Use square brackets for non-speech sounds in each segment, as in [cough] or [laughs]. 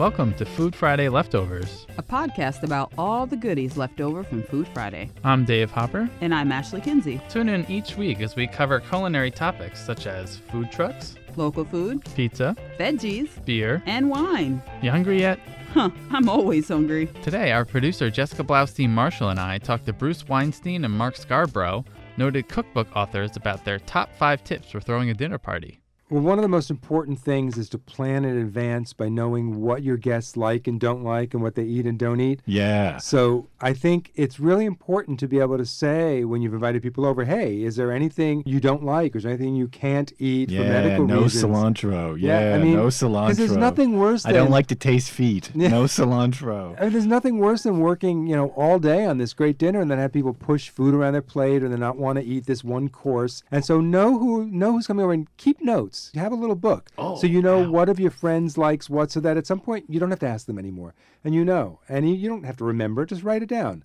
Welcome to Food Friday Leftovers. a podcast about all the goodies left over from Food Friday. I'm Dave Hopper. And I'm Ashley Kinsey. Tune in each week as we cover culinary topics such as food trucks, Local food, pizza, veggies, beer. and wine. You hungry yet? Huh, I'm always hungry. Today, our producer Jessica Blaustein Marshall and I talked to Bruce Weinstein and Mark Scarborough, noted cookbook authors, about their top five tips for throwing a dinner party. Well, one of the most important things is to plan in advance by knowing what your guests like and don't like and what they eat and don't eat. Yeah. So I think it's really important to be able to say when you've invited people over, hey, is there anything you don't like? Is there anything you can't eat for medical no reasons? No cilantro. Yeah, I mean, no cilantro. Because there's nothing worse I don't like to taste feet. [laughs] Yeah. No cilantro. I mean, there's nothing worse than working, you know, all day on this great dinner and then have people push food around their plate or they not want to eat this one course. And so know who know who's coming over and keep notes. You have a little book. Oh, so you know wow. what of your friends likes what so that at some point you don't have to ask them anymore. And you know. And you, you don't have to remember, just write it down.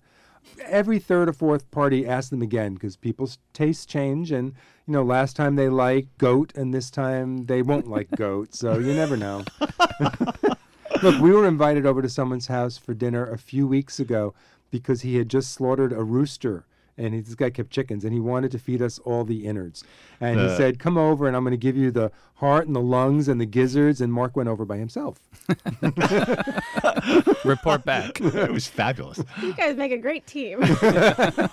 Every third or fourth party ask them again because people's tastes change and you know last time they liked goat and this time they won't like [laughs] goat. So you never know. [laughs] Look, we were invited over to someone's house for dinner a few weeks ago because he had just slaughtered a rooster. And he, this guy kept chickens, and he wanted to feed us all the innards. And he Uh. said, "Come over, and I'm going to give you the heart and the lungs and the gizzards." And Mark went over by himself. [laughs] Report back. it was fabulous. You guys make a great team. [laughs] I thought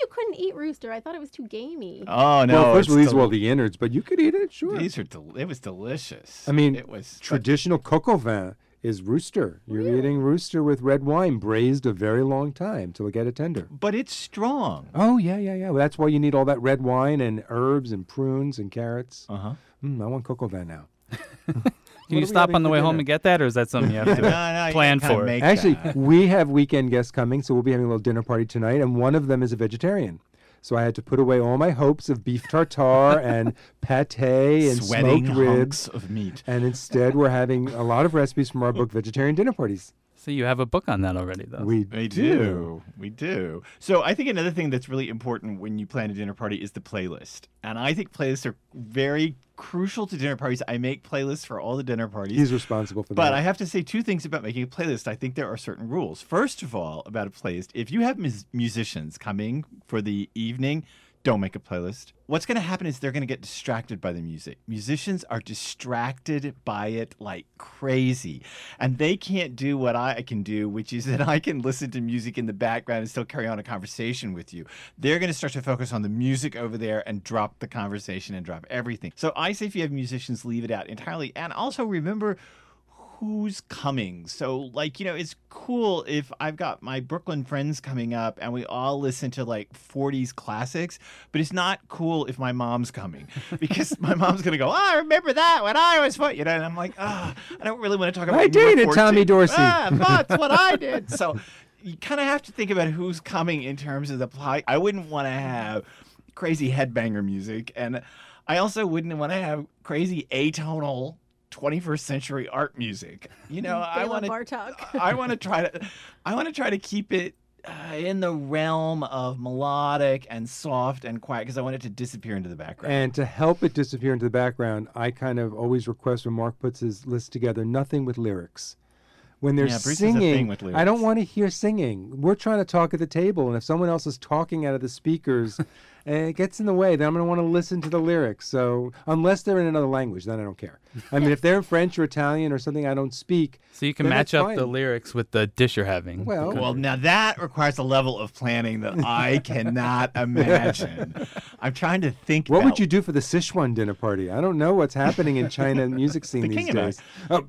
you couldn't eat rooster. I thought it was too gamey. Oh no! well, first of all, it's these were all the innards, but you could eat it, sure. These are del- it was delicious. I mean, it was Traditional coq au vin is rooster. You're eating rooster with red wine, braised a very long time till it get it tender. but it's strong. Oh yeah, yeah, yeah. Well, that's why you need all that red wine and herbs and prunes and carrots. Uh huh. Mm, I want coq au vin now. [laughs] Can are you stop on the for way home dinner? and get that, or is that something you have [laughs] to no, no, plan for? make Actually, that. we have weekend guests coming, so we'll be having a little dinner party tonight, and one of them is a vegetarian. So I had to put away all my hopes of beef tartare and pate and sweating smoked ribs. of meat. And instead, we're having a lot of recipes from our book, Vegetarian Dinner Parties. So you have a book on that already, though. We, We do. We do. So I think another thing that's really important when you plan a dinner party is the playlist. And I think playlists are very crucial to dinner parties. I make playlists for all the dinner parties. He's responsible for that. But. I have to say two things about making a playlist. I think there are certain rules. First of all, about a playlist, if you have mus- musicians coming for the evening, don't make a playlist. What's going to happen is they're going to get distracted by the music. Musicians are distracted by it like crazy. And they can't do what I can do, which is [laughs] that I can listen to music in the background and still carry on a conversation with you. They're going to start to focus on the music over there and drop the conversation and drop everything. So I say if you have musicians, leave it out entirely. And also remember, who's coming. So, like, you know, it's cool if I've got my Brooklyn friends coming up and we all listen to like 40s classics, but it's not cool if my mom's coming [laughs] because my mom's going to go, oh, I remember that when I was, four," you know, and I'm like, ah, I don't really want to talk about I dated Tommy Dorsey. Ah, that's what I did. [laughs] So, you kind of have to think about who's coming in terms of the plot. I wouldn't want to have crazy headbanger music, and I also wouldn't want to have crazy atonal 21st century art music. You know, [laughs] I want to Bartok. I want to try to I want to try to keep it uh, in the realm of melodic and soft and quiet because I want it to disappear into the background. And to help it disappear into the background, I kind of always request when Mark puts his list together, nothing with lyrics. When they're Yeah, Bruce has a thing singing, with I don't want to hear singing. We're trying to talk at the table, and if someone else is talking out of the speakers, [laughs] and it gets in the way, then I'm going to want to listen to the lyrics. So unless they're in another language, then I don't care. I mean, if they're in French or Italian or something I don't speak, so you can match that's up the lyrics with the dish you're having. Well- well, now that requires a level of planning that I [laughs] cannot imagine. I'm trying to think. what about would you do for the Sichuan dinner party? I don't know what's happening in China music [laughs] scene The these King and I. days. Oh,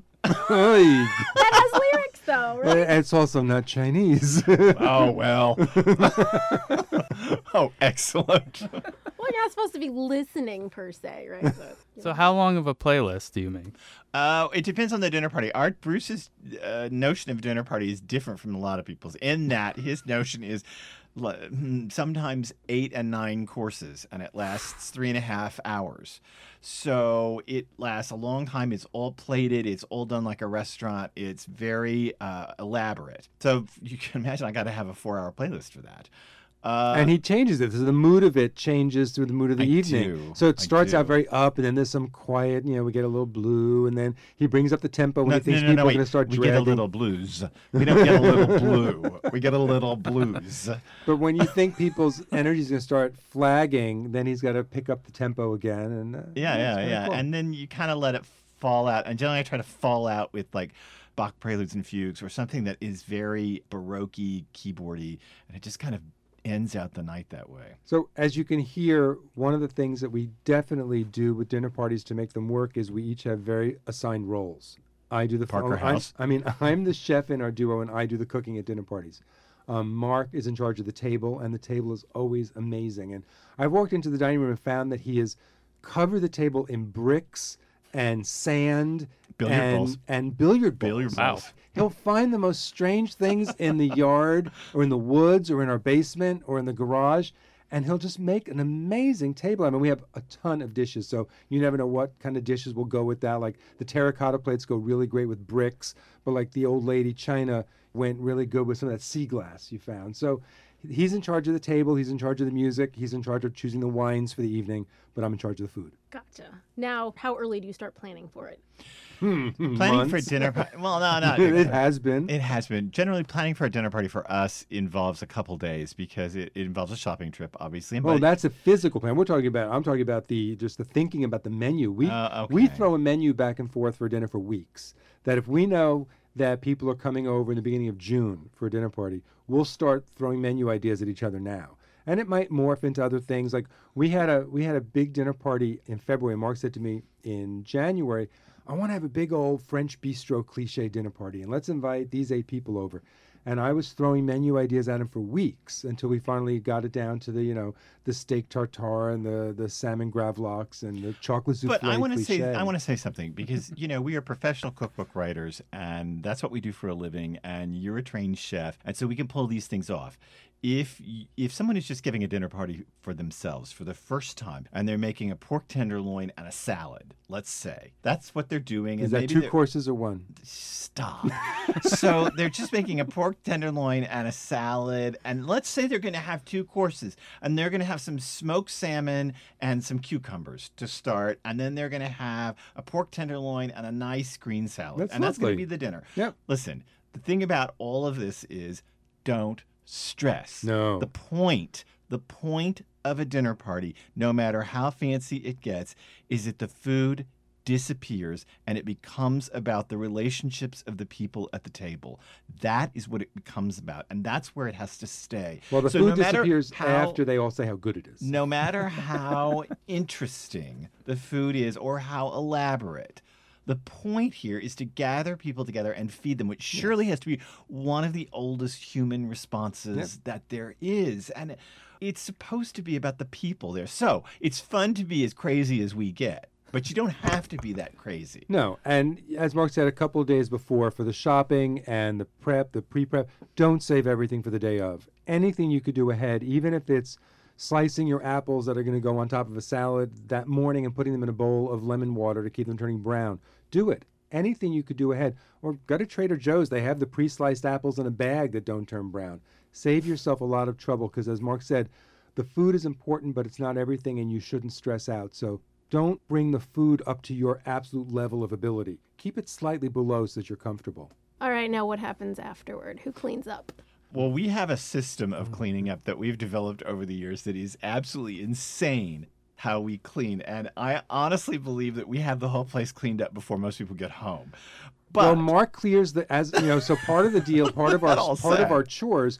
oy. that has lyrics, though, right? it's also not Chinese. Oh well. [laughs] [laughs] oh, excellent. Well, you're not supposed to be listening per se, right? But, [laughs] So know. how long of a playlist do you make? Uh, it depends on the dinner party. Art Bruce's uh, notion of dinner party is different from a lot of people's. In that his notion is sometimes eight and nine courses, and it lasts three and a half hours. So it lasts a long time. It's all plated. It's all done like a restaurant. It's very uh, elaborate. So you can imagine I got to have a four-hour playlist for that. Uh, and he changes it. So the mood of it changes through the mood of the I evening. do. So it starts out very up, and then there's some quiet. You know, we get a little blue, and then he brings up the tempo when no, he thinks no, no, people no, are going to start we dragging. get a little blues. We don't get a little [laughs] blue. We get a little blues. But when you think people's energy is going to start flagging, then he's got to pick up the tempo again. And uh, Yeah, yeah, yeah. cool. And then you kind of let it fall out. And generally, I try to fall out with like Bach preludes and fugues or something that is very baroque, keyboardy, and it just kind of ends out the night that way. So, as you can hear, one of the things that we definitely do with dinner parties to make them work is we each have very assigned roles. I do the Parker I'm- House. I mean, [laughs] I'm the chef in our duo, and I do the cooking at dinner parties. Um, Mark is in charge of the table, and the table is always amazing. And I've walked into the dining room and found that he has covered the table in bricks and sand Billiard and, balls. and billiard balls. Billiard Wow. balls. He'll find the most strange things in the yard or in the woods or in our basement or in the garage. And he'll just make an amazing table. I mean, we have a ton of dishes, so you never know what kind of dishes will go with that. Like the terracotta plates go really great with bricks, but like the old lady china went really good with some of that sea glass you found. So he's in charge of the table, he's in charge of the music, he's in charge of choosing the wines for the evening, but I'm in charge of the food. Gotcha. Now, how early do you start planning for it? Planning for dinner. pa- Well, [laughs] no, no. it has been. It has been. Generally, planning for a dinner party for us involves a couple days because it, it involves a shopping trip, obviously. and Oh, that's a physical plan. We're talking about. I'm talking about the just the thinking about the menu. We Uh, we throw a menu back and forth for dinner for weeks. That if we know that people are coming over in the beginning of June for a dinner party, we'll start throwing menu ideas at each other now. And it might morph into other things. Like we had a we had a big dinner party in February. Mark said to me in January, I want to have a big old French bistro cliche dinner party, and let's invite these eight people over. And I was throwing menu ideas at him for weeks until we finally got it down to the, you know, the steak tartare and the, the salmon gravlax and the chocolate souffle But I want to say. I want to say something because you know we are professional cookbook writers and that's what we do for a living and you're a trained chef and so we can pull these things off. If if someone is just giving a dinner party for themselves for the first time and they're making a pork tenderloin and a salad, let's say that's what they're doing. Is and that maybe two they're- courses or one? Stop. [laughs] so they're just making a pork tenderloin and a salad, and let's say they're going to have two courses, and they're going to have some smoked salmon and some cucumbers to start, and then they're going to have a pork tenderloin and a nice green salad, That's and that's going to be the dinner. Yep. Listen, the thing about all of this is don't stress. No. The point, the point of a dinner party, no matter how fancy it gets, is that the food disappears and it becomes about the relationships of the people at the table. That is what it becomes about, and that's where it has to stay. Well, the So food no disappears how- after they all say how good it is. no matter how [laughs] interesting the food is or how elaborate, the point here is to gather people together and feed them, which surely has to be one of the oldest human responses that there is. And it's supposed to be about the people there. So it's fun to be as crazy as we get, but you don't have to be that crazy. No, and as Mark said a couple of days before, for the shopping and the prep, the pre-prep, don't save everything for the day of. Anything you could do ahead, even if it's slicing your apples that are going to go on top of a salad that morning and putting them in a bowl of lemon water to keep them turning brown, do it. Anything you could do ahead. Or go to Trader Joe's. They have the pre-sliced apples in a bag that don't turn brown. Save yourself a lot of trouble because, as Mark said, the food is important, but it's not everything, and you shouldn't stress out. So don't bring the food up to your absolute level of ability. Keep it slightly below so that you're comfortable. All right, now what happens afterward? Who cleans up? Well, we have a system of cleaning up that we've developed over the years that is absolutely insane how we clean. And I honestly believe that we have the whole place cleaned up before most people get home. But well, Mark clears the as you know. So part of the deal, [laughs] part of our part of our chores,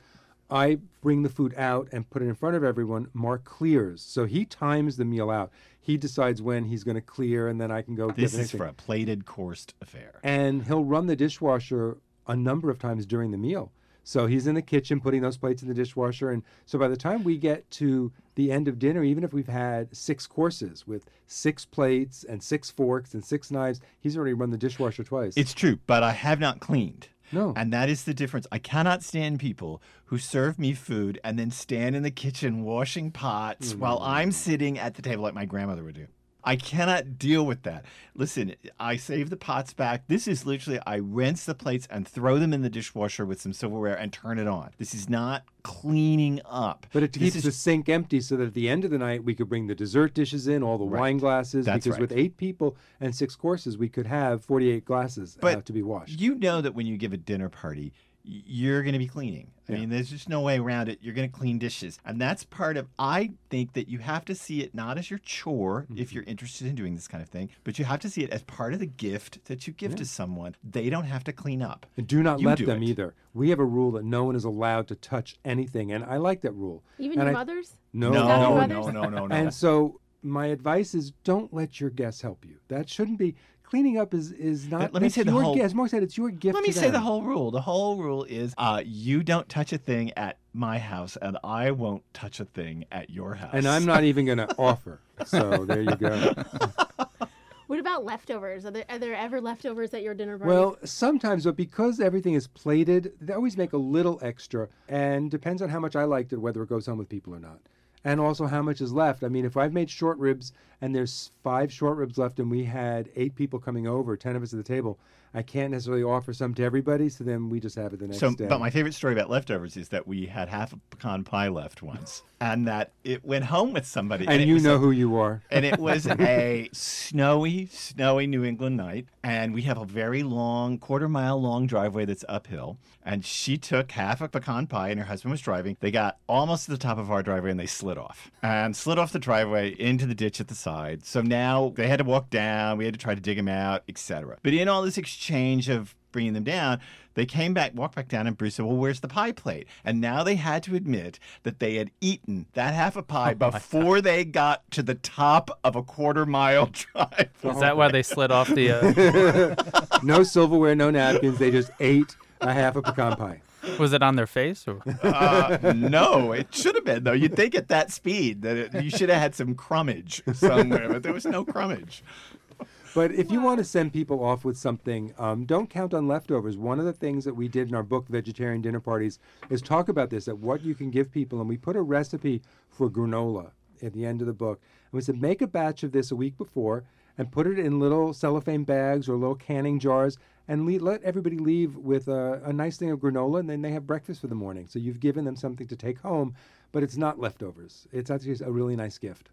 I bring the food out and put it in front of everyone. Mark clears, so he times the meal out. He decides when he's going to clear, and then I can go. this is for a plated coursed affair. and he'll run the dishwasher a number of times during the meal. So he's in the kitchen putting those plates in the dishwasher. And so by the time we get to the end of dinner, even if we've had six courses with six plates and six forks and six knives, he's already run the dishwasher twice. It's true, but I have not cleaned. No. And that is the difference. I cannot stand people who serve me food and then stand in the kitchen washing pots mm-hmm. while I'm sitting at the table like my grandmother would do. I cannot deal with that. Listen, I save the pots back. This is literally I rinse the plates and throw them in the dishwasher with some silverware and turn it on. This is not cleaning up. But it This keeps is- the sink empty so that at the end of the night we could bring the dessert dishes in, all the Right. wine glasses. That's because right. with eight people and six courses, we could have 48 glasses But uh, to be washed. You know that when you give a dinner party, you're going to be cleaning. I Yeah. mean, there's just no way around it. You're going to clean dishes. And that's part of, I think that you have to see it not as your chore Mm-hmm. if you're interested in doing this kind of thing, but you have to see it as part of the gift that you give to someone. They don't have to clean up. And do not You let do them it. either. We have a rule that no one is allowed to touch anything, and I like that rule. Even And your I- mothers? No, no, no, no, no, no. And so my advice is don't let your guests help you. That shouldn't be cleaning up is is not Let- let me say the your whole- gift. As Mark said, it's your gift. Let to me say the whole rule. The whole rule is uh, you don't touch a thing at my house, and I won't touch a thing at your house. And I'm not even going [laughs] to offer. So there you go. [laughs] What about leftovers? Are there, are there ever leftovers at your dinner party? Well, sometimes, but because everything is plated, they always make a little extra, and depends on how much I liked it, whether it goes home with people or not, and also how much is left. I mean, if I've made short ribs and there's five short ribs left, and we had eight people coming over, ten of us at the table, I can't necessarily offer some to everybody, so then we just have it the next So, day. but my favorite story about leftovers is that we had half a pecan pie left once, [laughs] and that it went home with somebody. and it you know a- who you are. and it was [laughs] a snowy, snowy New England night. And we have a very long, quarter mile long driveway that's uphill. And she took half a pecan pie, and her husband was driving. They got almost to the top of our driveway and they slid off and slid off the driveway into the ditch at the side. So now they had to walk down. We had to try to dig them out, etc. But in all this exchange of bringing them down, they came back, walked back down, and Bruce said, Well, where's the pie plate? And now they had to admit that they had eaten that half a pie before they got to the top of a quarter mile [laughs] drive. Is that why they slid off the? Uh, [laughs] no silverware, no napkins. They just ate a half a pecan pie. Was it on their face? Or? Uh, no, it should have been, though. You'd think at that speed that it, you should have had some crummage somewhere, but there was no crummage. But if you want to send people off with something, um, don't count on leftovers. One of the things that we did in our book, Vegetarian Dinner Parties, is talk about this at what you can give people. And we put a recipe for granola at the end of the book. And we said, make a batch of this a week before and put it in little cellophane bags or little canning jars and le- let everybody leave with a, a nice thing of granola. And then they have breakfast for the morning. So you've given them something to take home, but it's not leftovers. It's actually a really nice gift.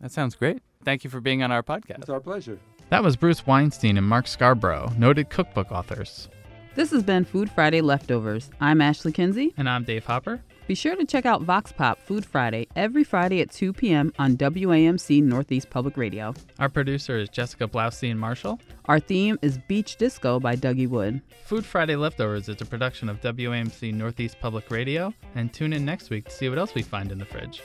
That sounds great. Thank you for being on our podcast. It's our pleasure. That was Bruce Weinstein and Mark Scarborough, noted cookbook authors. This has been Food Friday Leftovers. I'm Ashley Kinsey. And I'm Dave Hopper. Be sure to check out Vox Pop Food Friday every Friday at 2 p.m. on WAMC Northeast Public Radio. Our producer is Jessica Blaustein Marshall. Our theme is Beach Disco by Dougie Wood. Food Friday Leftovers is a production of WAMC Northeast Public Radio, and tune in next week to see what else we find in the fridge.